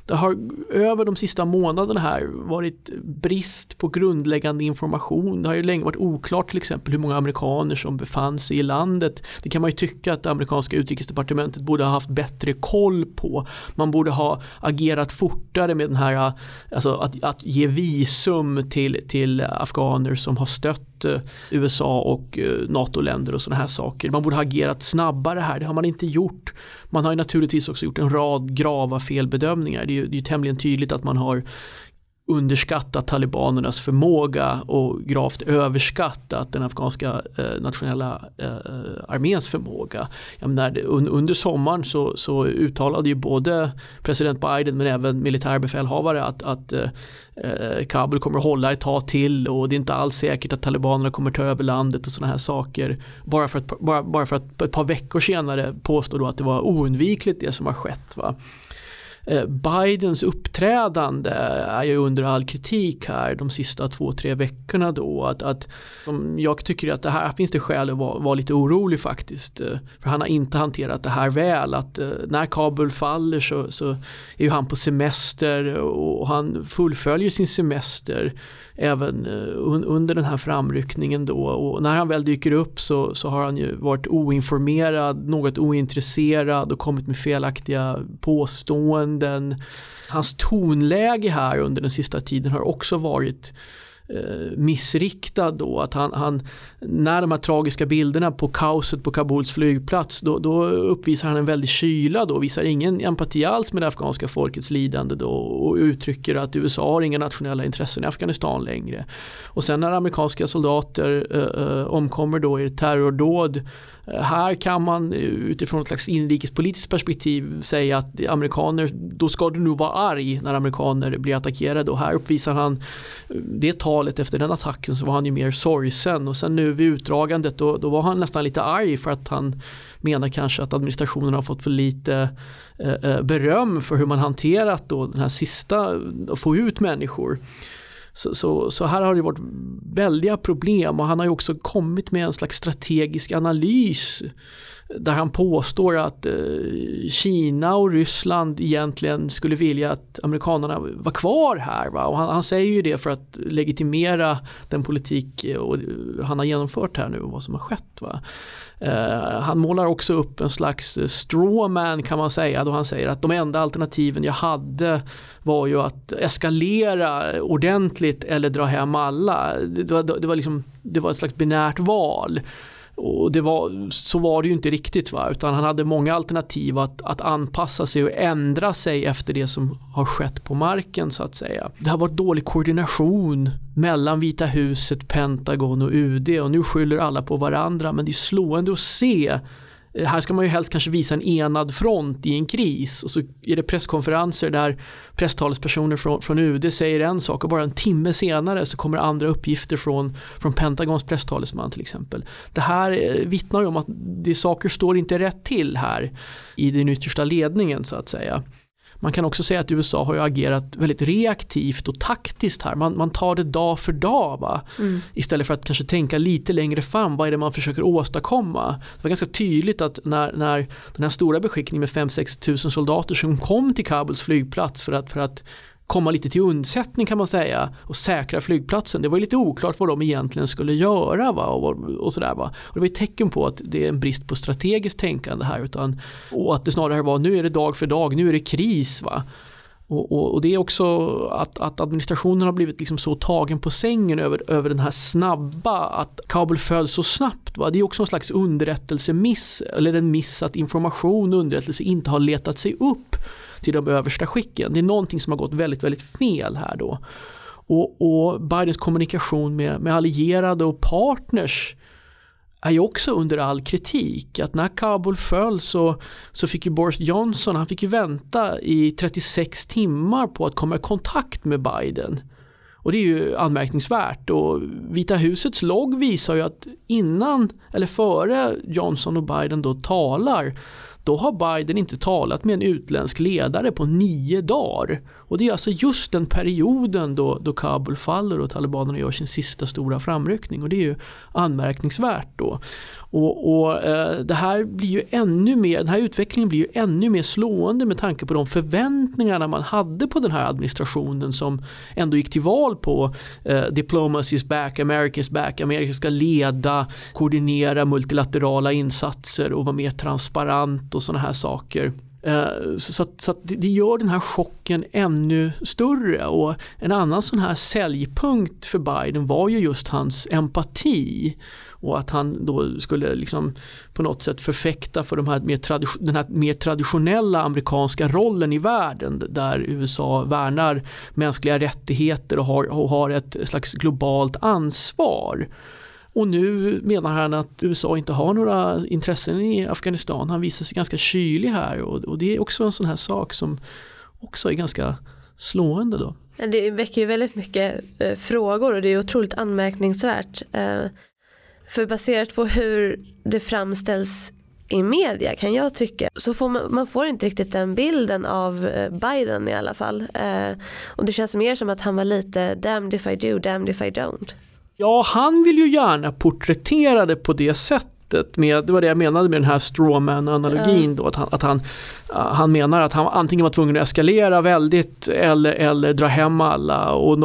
Det har över de sista månaderna här varit brist på grundläggande information. Det har ju länge varit oklart till exempel hur många amerikaner som befann sig i landet. Det kan man ju tycka att det amerikanska utrikesdepartementet borde ha haft bättre koll på. Man borde ha agerat fortare med den här, alltså att, att ge visum till, till afghaner som har stött eh, USA och eh, NATO-länder och sådana här saker. Man borde ha agerat snabbare här, det har man inte gjort. Man har ju naturligtvis också gjort en rad grava felbedömningar. Det är ju, det är ju tämligen tydligt att man har underskattat talibanernas förmåga och gravt överskattat den afghanska eh, nationella eh, arméns förmåga. Jag menar, un, under sommaren så, så, uttalade ju både president Biden men även militärbefälhavare att, att eh, eh Kabul kommer att hålla ett tag till och det är inte alls säkert att talibanerna kommer ta över landet och sådana här saker. Bara för, att, bara, bara för att ett par veckor senare påstå då att det var oundvikligt det som har skett. Va? Eh, Bidens uppträdande är ju under all kritik här de sista två, tre veckorna då. Att, att, jag tycker att det här finns det skäl att vara, vara lite orolig faktiskt. Eh, för han har inte hanterat det här väl. Att eh, när Kabul faller så, så är ju han på semester och han fullföljer sin semester även under den här framryckningen då. Och när han väl dyker upp så, så har han ju varit oinformerad, något ointresserad och kommit med felaktiga påståenden. Hans tonläge här under den sista tiden har också varit eh, missriktad då. Att han, han, när de här tragiska bilderna på kaoset på Kabuls flygplats då, då uppvisar han en väldig kyla då, visar ingen empati alls med det afghanska folkets lidande då och uttrycker att USA har inga nationella intressen i Afghanistan längre. Och sen när amerikanska soldater eh, eh omkommer då i ett terrordåd här kan man utifrån ett slags inrikespolitiskt perspektiv säga att amerikaner, då ska du nog vara arg när amerikaner blir attackerade och här uppvisar han eh, det talet efter den attacken så var han ju mer sorgsen och sen nu vid utdragandet då, då var han nästan lite arg för att han menar kanske att administrationen har fått för lite eh, eh beröm för hur man hanterat då den här sista, att få ut människor. Så, så, så, här har det varit väldiga problem och han har ju också kommit med en slags strategisk analys där han påstår att eh, Kina och Ryssland egentligen skulle vilja att amerikanerna var kvar här. Va? Och han, han, säger ju det för att legitimera den politik och, eh, han har genomfört här nu och vad som har skett. Va? Eh, han målar också upp en slags eh, strawman kan man säga då han säger att de enda alternativen jag hade var ju att eskalera ordentligt eller dra hem alla. Det var, det var, liksom, det var ett slags binärt val. Och det var, så var det ju inte riktigt va? utan han hade många alternativ att, att anpassa sig och ändra sig efter det som har skett på marken så att säga. Det har varit dålig koordination mellan Vita huset, Pentagon och UD och nu skyller alla på varandra men det är slående att se Eh, här ska man ju helst kanske visa en enad front i en kris och så är det presskonferenser där presstalespersoner från, från UD säger en sak och bara en timme senare så kommer andra uppgifter från, från Pentagons presstalesman till exempel. Det här eh, vittnar ju om att det saker står inte rätt till här i den yttersta ledningen så att säga. Man kan också säga att USA har agerat väldigt reaktivt och taktiskt här. Man, man tar det dag för dag va? Mm. istället för att kanske tänka lite längre fram. Vad är det man försöker åstadkomma? Det var ganska tydligt att när, när den här stora beskickningen med 5-6 tusen soldater som kom till Kabuls flygplats för att, för att komma lite till undsättning kan man säga och säkra flygplatsen. Det var lite oklart vad de egentligen skulle göra va? och, och sådär. Va? Och det var ett tecken på att det är en brist på strategiskt tänkande här utan, och att det snarare var nu är det dag för dag, nu är det kris. Va? Och, och, och, det är också att, att, administrationen har blivit liksom så tagen på sängen över, över den här snabba, att Kabul föll så snabbt. Va? Det är också en slags underrättelsemiss, eller en miss att information och underrättelse inte har letat sig upp till de översta skicken. Det är någonting som har gått väldigt, väldigt fel här då. Och, och Bidens kommunikation med, med allierade och partners är ju också under all kritik. Att när Kabul föll så, så fick ju Boris Johnson, han fick ju vänta i 36 timmar på att komma i kontakt med Biden. Och det är ju anmärkningsvärt och Vita husets logg visar ju att innan eller före Johnson och Biden då talar då har Biden inte talat med en utländsk ledare på nio dagar. Och det är alltså just den perioden då, då Kabul faller och talibanerna gör sin sista stora framryckning och det är ju anmärkningsvärt då. Och, och eh, det här blir ju ännu mer, den här utvecklingen blir ju ännu mer slående med tanke på de förväntningarna man hade på den här administrationen som ändå gick till val på eh, diplomacy is back, America is back, Amerika ska leda, koordinera multilaterala insatser och vara mer transparent och sådana här saker. Eh, så, att, så att det gör den här chocken ännu större och en annan sån här säljpunkt för Biden var ju just hans empati och att han då skulle liksom på något sätt förfäkta för de här mer den här mer traditionella amerikanska rollen i världen där USA värnar mänskliga rättigheter och har, och har ett slags globalt ansvar. Och nu menar han att USA inte har några intressen i Afghanistan. Han visar sig ganska kylig här och, och det är också en sån här sak som också är ganska slående då. Det väcker ju väldigt mycket eh, frågor och det är otroligt anmärkningsvärt. Eh, för baserat på hur det framställs i media kan jag tycka så får man, man får inte riktigt den bilden av eh, Biden i alla fall. Eh, och det känns mer som att han var lite damned if I do, damned if I don't. Ja, han vill ju gärna porträttera det på det sättet. Med, det var det jag menade med den här strawman-analogin. Då, att han, att han, han menar att han antingen var tvungen att eskalera väldigt eller, eller dra hem alla. Och, och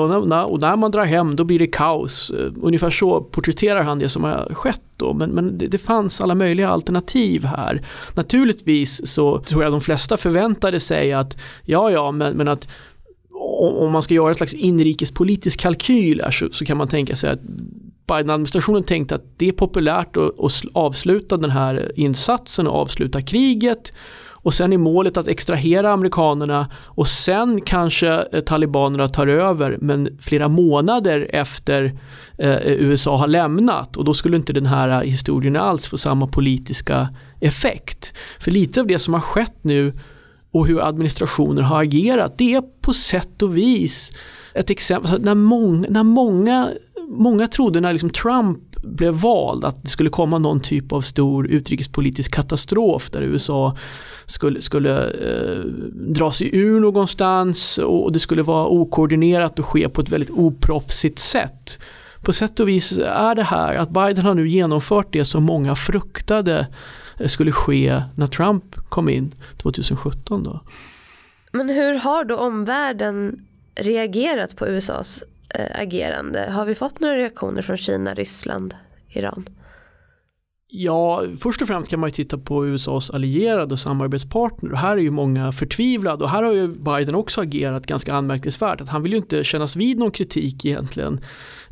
när man drar hem då blir det kaos. Ungefär så porträtterar han det som har skett. Då. Men, men det, det fanns alla möjliga alternativ här. Naturligtvis så tror jag de flesta förväntade sig att ja, ja, men, men att om man ska göra en slags inrikespolitisk kalkyl här så, så kan man tänka sig att Biden-administrationen tänkte att det är populärt att, att avsluta den här insatsen och avsluta kriget. Och sen är målet att extrahera amerikanerna och sen kanske eh, talibanerna tar över men flera månader efter eh, USA har lämnat och då skulle inte den här historien alls få samma politiska effekt. För lite av det som har skett nu och hur administrationer har agerat. Det är på sätt och vis ett exempel. När många, när många många trodde när liksom Trump blev vald att det skulle komma någon typ av stor utrikespolitisk katastrof där USA skulle, skulle eh, dra sig ur någonstans och det skulle vara okoordinerat och ske på ett väldigt oproffsigt sätt. På sätt och vis är det här att Biden har nu genomfört det som många fruktade skulle ske när Trump kom in 2017. Då. Men hur har då omvärlden reagerat på USAs äh, agerande? Har vi fått några reaktioner från Kina, Ryssland, Iran? Ja, först och främst kan man ju titta på USAs allierade och samarbetspartner och här är ju många förtvivlade och här har ju Biden också agerat ganska anmärkningsvärt att han vill ju inte kännas vid någon kritik egentligen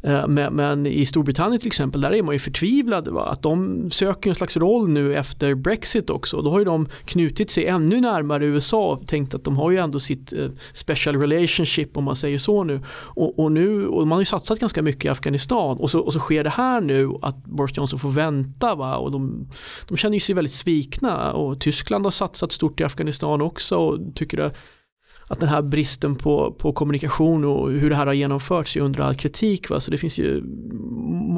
Eh, men, men, i Storbritannien till exempel, där är man ju förtvivlad Va? Att de söker en slags roll nu efter Brexit också. Då har ju de knutit sig ännu närmare USA och tänkt att de har ju ändå sitt eh, special relationship om man säger så nu. Och, och nu och man har ju satsat ganska mycket i Afghanistan och så, och så sker det här nu att Boris Johnson får vänta. Va? Och de, de känner sig väldigt svikna och Tyskland har satsat stort i Afghanistan också och tycker det att den här bristen på, på kommunikation och hur det här har genomförts är under all kritik. Va? Så det finns ju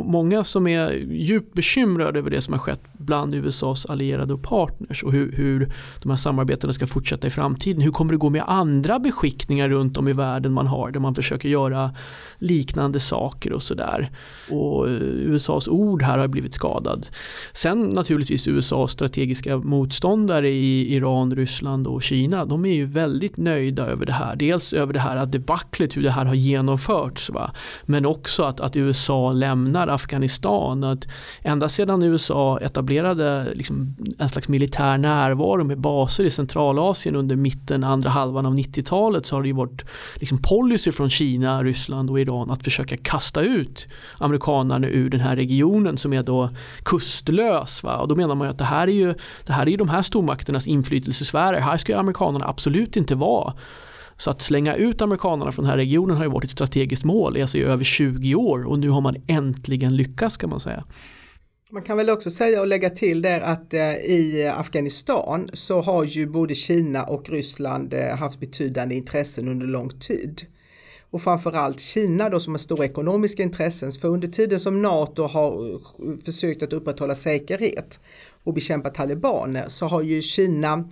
många som är djupt bekymrade över det som har skett bland USAs allierade och partners och hur, hur de här samarbetena ska fortsätta i framtiden. Hur kommer det gå med andra beskickningar runt om i världen man har där man försöker göra liknande saker och sådär. Och eh, USAs ord här har blivit skadad. Sen naturligtvis USAs strategiska motståndare i Iran, Ryssland och Kina, de är ju väldigt nöjda över det här. Dels över det här debaclet, hur det här har genomförts. Va? Men också att, att USA lämnar Afghanistan. Att ända sedan USA etablerade liksom en slags militär närvaro med baser i Centralasien under mitten, andra halvan av 90-talet så har det ju varit liksom policy från Kina, Ryssland och Iran att försöka kasta ut amerikanerna ur den här regionen som är då kustlös. Va? Och då menar man att det här är ju, det här är ju de här stormakternas inflytelsesfärer. Här ska amerikanerna absolut inte vara. Så att slänga ut amerikanerna från den här regionen har ju varit ett strategiskt mål alltså i över 20 år och nu har man äntligen lyckats kan man säga. Man kan väl också säga och lägga till där att eh, i Afghanistan så har ju både Kina och Ryssland eh, haft betydande intressen under lång tid. Och framförallt Kina då som har stora ekonomiska intressen. För under tiden som NATO har eh, försökt att upprätthålla säkerhet och bekämpa talibaner så har ju Kina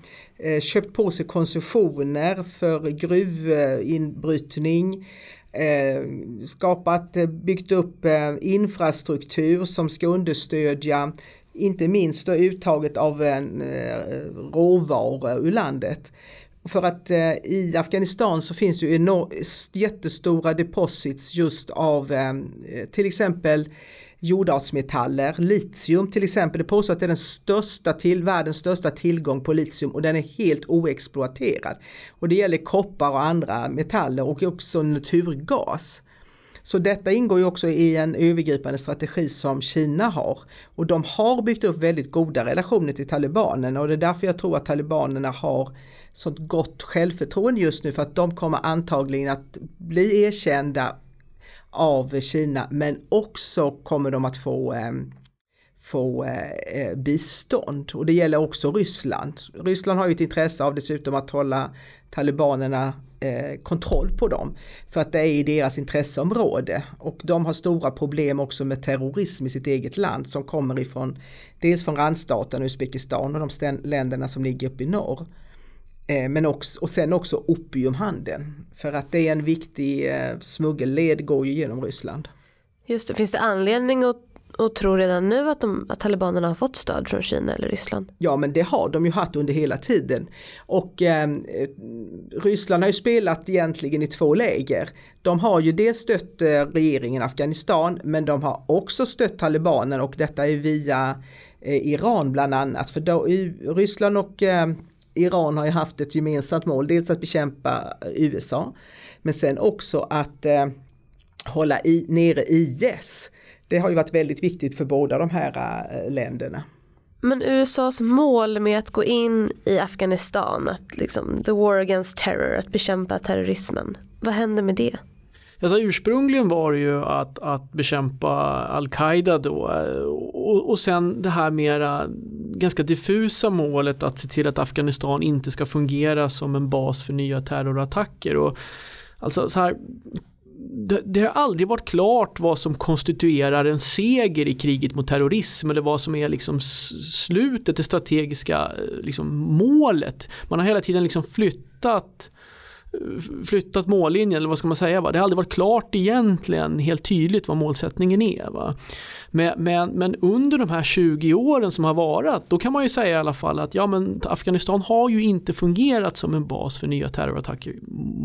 köpt på sig koncessioner för gruvinbrytning, Eh, skapat, eh, byggt upp eh, infrastruktur som ska understödja inte minst då uttaget av en eh, råvara ur landet. För att eh, i Afghanistan så finns ju jättestora deposits just av eh, till exempel jordartsmetaller, litium till exempel. Det påstås att det är den största till, världens största tillgång på litium och den är helt oexploaterad. Och det gäller koppar och andra metaller och också naturgas. Så detta ingår ju också i en övergripande strategi som Kina har. Och de har byggt upp väldigt goda relationer till talibanerna och det är därför jag tror att talibanerna har sånt gott självförtroende just nu för att de kommer antagligen att bli erkända av Kina men också kommer de att få eh, få eh, eh, bistånd och det gäller också Ryssland. Ryssland har ju ett intresse av dessutom att hålla talibanerna eh, kontroll på dem för att det är i deras intresseområde och de har stora problem också med terrorism i sitt eget land som kommer ifrån dels från randstaten Uzbekistan och de länderna som ligger uppe i norr. Eh, men också, och sen också opiumhandeln. För att det är en viktig eh, smuggelled går ju genom Ryssland. Just det, finns det anledning att, att tro redan nu att, de, att talibanerna har fått stöd från Kina eller Ryssland? Ja men det har de ju haft under hela tiden. Och eh, Ryssland har ju spelat egentligen i två läger. De har ju dels stött eh, regeringen i Afghanistan men de har också stött talibanerna och detta är via eh, Iran bland annat. För då, Ryssland och ehm, Iran har ju haft ett gemensamt mål, dels att bekämpa USA men sen också att eh, hålla i, nere IS. Det har ju varit väldigt viktigt för båda de här eh, länderna. Men USAs mål med att gå in i Afghanistan, att liksom the war against terror, att bekämpa terrorismen, vad händer med det? Alltså ursprungligen var det ju att, att bekämpa al-Qaida då eh, och, och sen det här mera ganska diffusa målet att se till att Afghanistan inte ska fungera som en bas för nya terrorattacker. Och, alltså så här, det, det, har aldrig varit klart vad som konstituerar en seger i kriget mot terrorism eller vad som är liksom slutet, det strategiska eh, liksom målet. Man har hela tiden liksom flyttat flyttat mållinjen eller vad ska man säga. Va? Det har aldrig varit klart egentligen helt tydligt vad målsättningen är. Va? Men, men, men, under de här 20 åren som har varit då kan man ju säga i alla fall att ja, men Afghanistan har ju inte fungerat som en bas för nya terrorattacker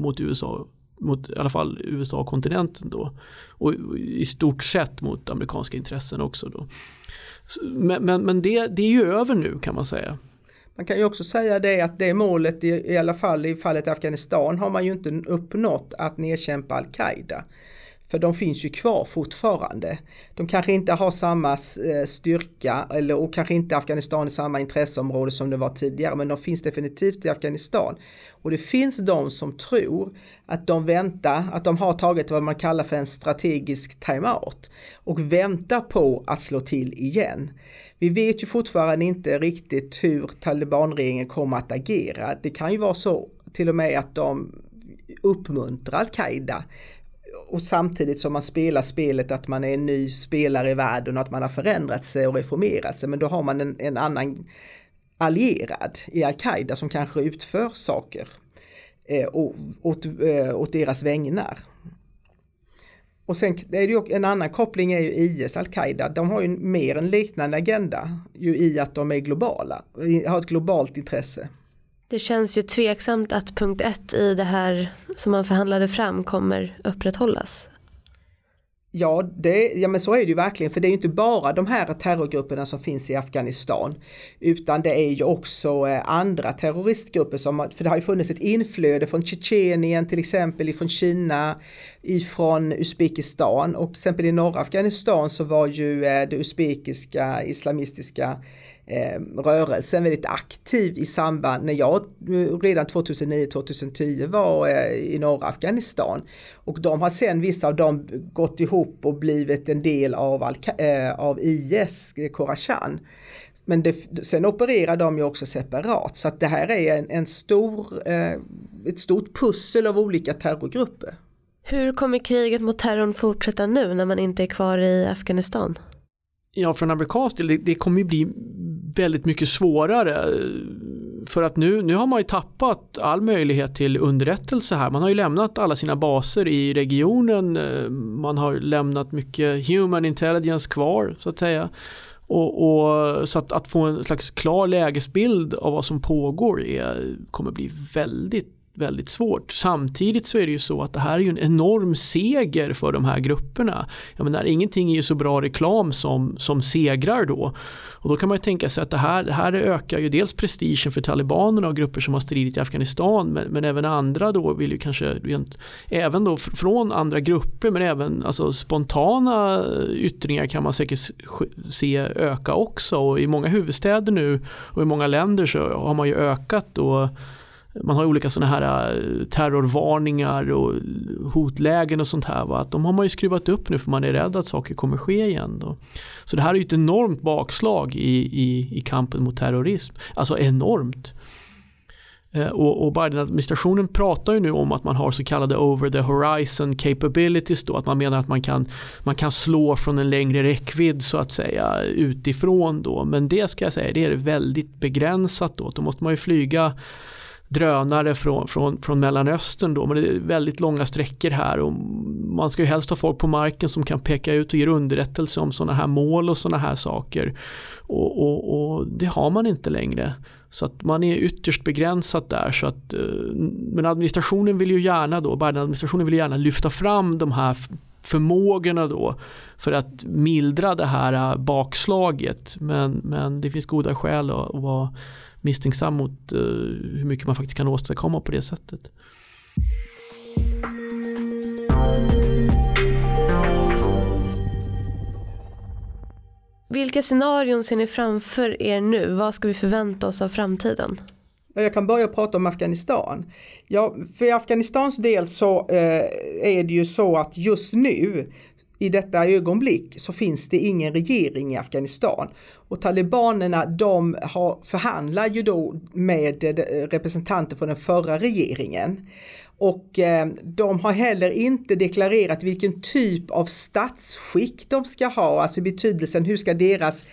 mot USA mot i alla fall USA-kontinenten då. Och i stort sett mot amerikanska intressen också då. Men, men, men det, det är ju över nu kan man säga. Man kan ju också säga det att det målet i, i alla fall i fallet Afghanistan har man ju inte uppnått att nedkämpa al-Qaida. För de finns ju kvar fortfarande. De kanske inte har samma eh, styrka eller, och kanske inte Afghanistan i samma intresseområde som det var tidigare men de finns definitivt i Afghanistan. Och det finns de som tror att de väntar, att de har tagit vad man kallar för en strategisk timeout och väntar på att slå till igen. Vi vet ju fortfarande inte riktigt hur talibanregeringen kommer att agera. Det kan ju vara så till och med att de uppmuntrar al-Qaida och samtidigt som man spelar spelet att man är en ny spelare i världen och att man har förändrat sig och reformerat sig men då har man en, en annan allierad i al-Qaida som kanske utför saker eh, åt, eh, åt deras vägnar. Och sen är det ju en annan koppling är ju IS, al-Qaida, de har ju mer en liknande agenda ju i att de är globala, har ett globalt intresse. Det känns ju tveksamt att punkt ett i det här som man förhandlade fram kommer upprätthållas. Ja, det, ja men så är det ju verkligen för det är ju inte bara de här terrorgrupperna som finns i Afghanistan utan det är ju också eh, andra terroristgrupper som, för det har ju funnits ett inflöde från Tjetjenien till exempel ifrån Kina, ifrån Uzbekistan och till exempel i norra Afghanistan så var ju eh, det uzbekiska islamistiska Eh, rörelsen väldigt aktiv i samband när jag redan 2009-2010 var eh, i norra Afghanistan. Och de har sen vissa av dem gått ihop och blivit en del av, Al eh, av IS, Khorasan. Men det, sen opererar de ju också separat så att det här är en, en stor, ett stort pussel av olika terrorgrupper. Hur kommer kriget mot terrorn fortsätta nu när man inte är kvar i Afghanistan? Ja, från amerikansk del, det, det kommer ju bli väldigt mycket svårare. För att nu, nu har man ju tappat all möjlighet till underrättelse här. Man har ju lämnat alla sina baser i regionen. Man har lämnat mycket human intelligence kvar så att säga. Och, och, så att, att, få en slags klar lägesbild av vad som pågår är, kommer bli väldigt väldigt svårt. Samtidigt så är det ju så att det här är ju en enorm seger för de här grupperna. Jag menar, ingenting är ju så bra reklam som, som segrar då. Och då kan man ju tänka sig att det här, det här ökar ju dels prestigen för talibanerna och grupper som har stridit i Afghanistan men, men även andra då vill ju kanske rent, även då från andra grupper men även alltså spontana yttringar kan man säkert se öka också och i många huvudstäder nu och i många länder så har man ju ökat då man har olika sådana här äh, terrorvarningar och hotlägen och sånt här. Va? Att de har man ju skruvat upp nu för man är rädd att saker kommer ske igen. Då. Så det här är ju ett enormt bakslag i, i, i kampen mot terrorism. Alltså enormt. Eh, och, och Biden-administrationen pratar ju nu om att man har så kallade over the horizon capabilities då, att man menar att man kan, man kan slå från en längre räckvidd så att säga utifrån då. Men det ska jag säga, det är väldigt begränsat då. Då måste man ju flyga drönare från, från, från Mellanöstern då, men det är väldigt långa sträckor här och man ska ju helst ha folk på marken som kan peka ut och ge underrättelse om sådana här mål och sådana här saker. Och, och, och, det har man inte längre. Så att man är ytterst begränsat där. Så att, eh, men administrationen vill ju gärna då, Biden-administrationen vill gärna lyfta fram de här förmågorna då för att mildra det här eh, bakslaget. Men, men det finns goda skäl att, att vara misstänksam mot uh, hur mycket man faktiskt kan åstadkomma på det sättet. Vilka scenarion ser ni framför er nu? Vad ska vi förvänta oss av framtiden? Jag kan börja prata om Afghanistan. Ja, för Afghanistans del så eh, är det ju så att just nu i detta ögonblick så finns det ingen regering i Afghanistan. Och talibanerna de har, förhandlar ju då med eh, representanter från den förra regeringen. Och eh, de har heller inte deklarerat vilken typ av statsskick de ska ha, alltså betydelsen hur ska deras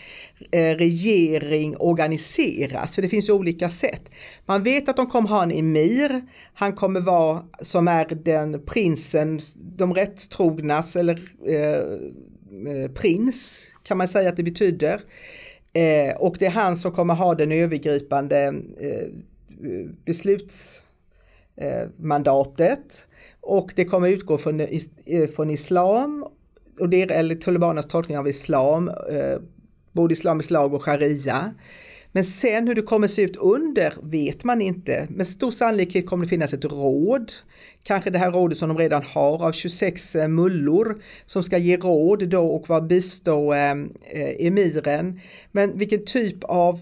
eh, regering organiseras? För det finns olika sätt. Man vet att de kommer ha en emir, han kommer vara som är den prinsen, de rättrognas eller eh, eh prins kan man säga att det betyder. Eh, och det är han som kommer ha den övergripande eh, Eh, mandatet och det kommer utgå från, eh, eh, från islam, och det är, eller talibanernas tolkning av islam, eh, både islamisk lag och sharia. Men sen hur det kommer se ut under vet man inte. Med stor sannolikhet kommer det finnas ett råd. Kanske det här rådet som de redan har av 26 mullor som ska ge råd då och vara bistå eh, emiren. Men vilken typ av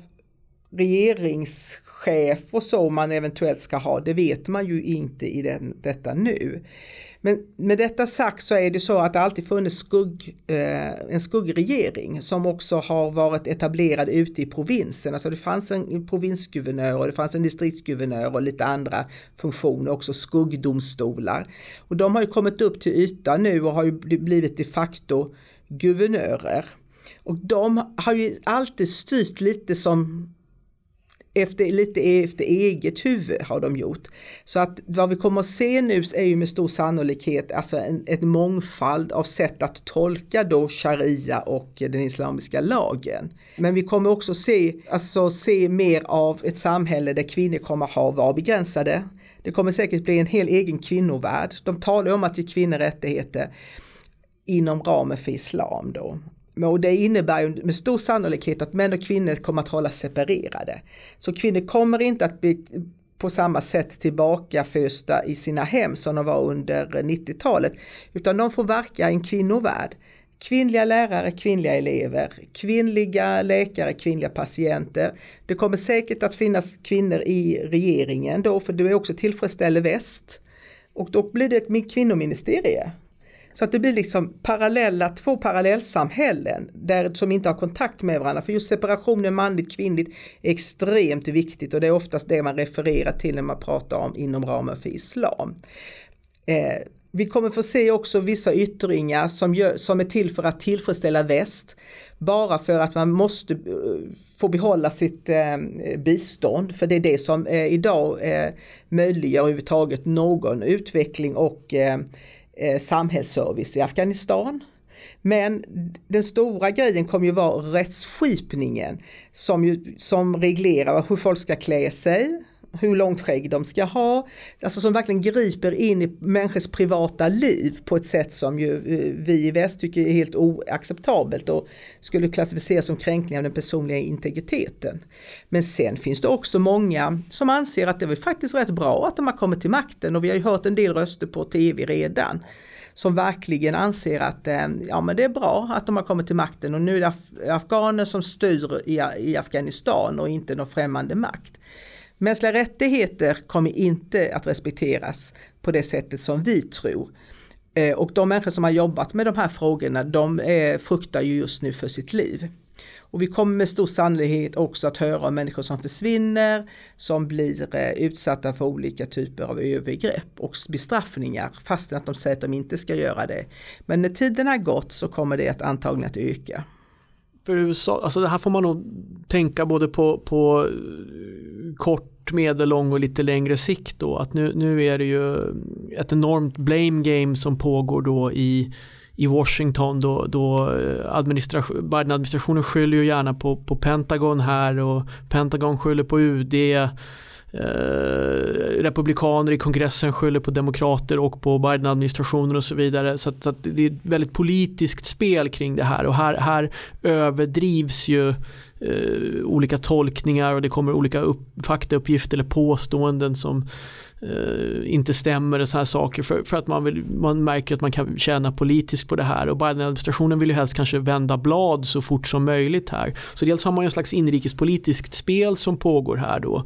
regerings chef och så man eventuellt ska ha, det vet man ju inte i den, detta nu. Men med detta sagt så är det så att det alltid funnits skugg, eh, en skuggregering som också har varit etablerad ute i provinsen. Alltså det fanns en provinsguvernör och det fanns en distriktsguvernör och lite andra funktioner, också skuggdomstolar. Och de har ju kommit upp till ytan nu och har ju blivit de facto guvernörer. Och de har ju alltid styrt lite som efter, lite efter eget huvud har de gjort. Så att vad vi kommer att se nu är ju med stor sannolikhet alltså en, ett mångfald av sätt att tolka då sharia och den islamiska lagen. Men vi kommer också se, alltså se mer av ett samhälle där kvinnor kommer ha vara begränsade. Det kommer säkert bli en hel egen kvinnovärld. De talar om att ge kvinnor rättigheter inom ramen för islam då. Och det innebär ju med stor sannolikhet att män och kvinnor kommer att hållas separerade. Så kvinnor kommer inte att bli på samma sätt tillbakafösta i sina hem som de var under 90-talet. Utan de får verka i en kvinnovärld. Kvinnliga lärare, kvinnliga elever, kvinnliga läkare, kvinnliga patienter. Det kommer säkert att finnas kvinnor i regeringen då, för det är också tillfredsställer väst. Och då blir det ett kvinnoministerie. Så att det blir liksom parallella, två parallellsamhällen där, som inte har kontakt med varandra. För just separationen manligt kvinnligt är extremt viktigt och det är oftast det man refererar till när man pratar om inom ramen för islam. Eh, vi kommer få se också vissa yttringar som, gör, som är till för att tillfredsställa väst. Bara för att man måste eh, få behålla sitt eh, bistånd. För det är det som eh, idag eh, möjliggör överhuvudtaget någon utveckling och eh, Eh, samhällsservice i Afghanistan. Men den stora grejen kommer ju vara rättsskipningen som, ju, som reglerar hur folk ska klä sig, hur långt skägg de ska ha, alltså som verkligen griper in i människors privata liv på ett sätt som ju eh, vi i väst tycker är helt oacceptabelt och skulle klassificeras som kränkning av den personliga integriteten. Men sen finns det också många som anser att det är faktiskt rätt bra att de har kommit till makten och vi har ju hört en del röster på tv redan som verkligen anser att eh, ja, men det är bra att de har kommit till makten och nu är det afghaner som styr i, i Afghanistan och inte någon främmande makt. Mänskliga rättigheter kommer inte att respekteras på det sättet som vi tror. Eh, och de människor som har jobbat med de här frågorna, de eh, fruktar ju just nu för sitt liv. Och vi kommer med stor sannolikhet också att höra om människor som försvinner, som blir eh, utsatta för olika typer av övergrepp och bestraffningar, fastän att de säger att de inte ska göra det. Men när tiden har gått så kommer det att antagligen att öka. För USA, alltså det här får man nog tänka både på, på eh, kort, medellång och lite längre sikt då. Att nu, nu är det ju ett enormt blame game som pågår då i i Washington då, då eh, administration, Biden-administrationen skyller ju gärna på, på Pentagon här och Pentagon skyller på UD. Eh, republikaner i kongressen skyller på demokrater och på Biden-administrationen och så vidare. Så, att, så att det är ett väldigt politiskt spel kring det här och här, här överdrivs ju eh, olika tolkningar och det kommer olika upp, faktauppgifter eller påståenden som eh, inte stämmer och sådana saker för, för att man, vill, man märker att man kan tjäna politiskt på det här och Biden-administrationen vill ju helst kanske vända blad så fort som möjligt här. Så dels har man ju en slags inrikespolitiskt spel som pågår här då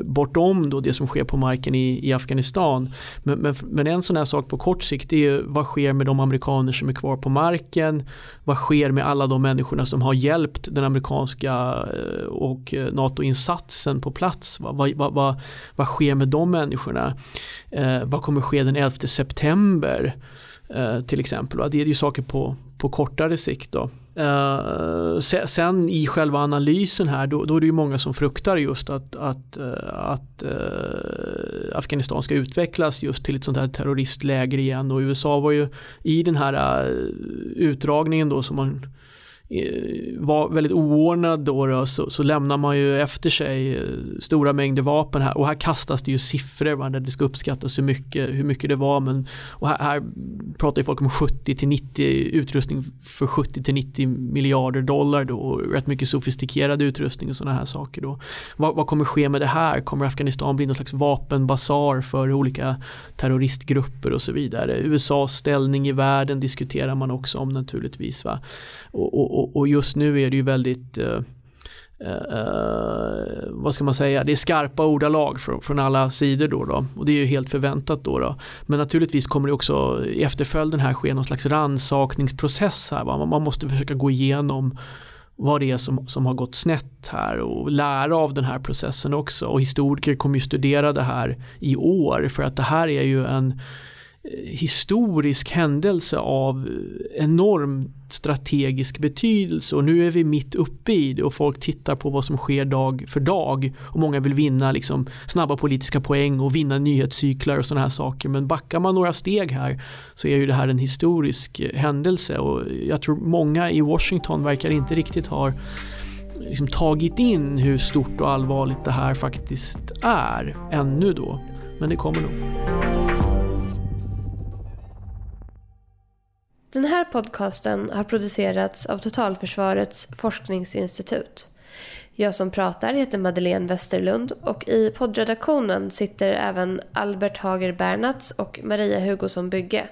bortom då det som sker på marken i, i Afghanistan. Men, men, men en sån här sak på kort sikt är ju vad sker med de amerikaner som är kvar på marken? Vad sker med alla de människorna som har hjälpt den amerikanska eh, och eh, NATO-insatsen på plats. Vad, vad, vad, vad sker med de människorna? Eh, vad kommer ske den 11 september? Eh, till exempel. Det är ju saker på, på kortare sikt. Då. Uh, sen i själva analysen här då, då, är det ju många som fruktar just att, att, uh, att uh, Afghanistan ska utvecklas just till ett sånt här terroristläger igen och USA var ju i den här utdragningen då som man var väldigt oordnad då, då så, så, lämnar man ju efter sig eh, stora mängder vapen här och här kastas det ju siffror va, där det ska uppskattas hur mycket, hur mycket det var men och här, här pratar ju folk om 70 till 90 utrustning för 70 till 90 miljarder dollar då och rätt mycket sofistikerad utrustning och sådana här saker då. Vad, vad kommer ske med det här? Kommer Afghanistan bli någon slags vapenbasar för olika terroristgrupper och så vidare? USAs ställning i världen diskuterar man också om naturligtvis va. och, och och, och, just nu är det ju väldigt uh, uh, vad ska man säga, det är skarpa ordalag från, från alla sidor då, då och det är ju helt förväntat då, då. Men naturligtvis kommer det också i efterföljden här ske någon slags rannsakningsprocess här. Va? Man måste försöka gå igenom vad det är som, som har gått snett här och lära av den här processen också. Och historiker kommer ju studera det här i år för att det här är ju en Eh, historisk händelse av enorm strategisk betydelse. Och nu är vi mitt uppe i det och folk tittar på vad som sker dag för dag. Och många vill vinna liksom snabba politiska poäng och vinna nyhetscyklar och sådana här saker. Men backar man några steg här så är ju det här en historisk eh, händelse. Och jag tror många i Washington verkar inte riktigt ha eh, liksom tagit in hur stort och allvarligt det här faktiskt är ännu då. Men det kommer nog. Den här podcasten har producerats av Totalförsvarets forskningsinstitut. Jag som pratar heter Madeleine Westerlund och i poddredaktionen sitter även Albert Hager Bernats och Maria Hugosson Bygge.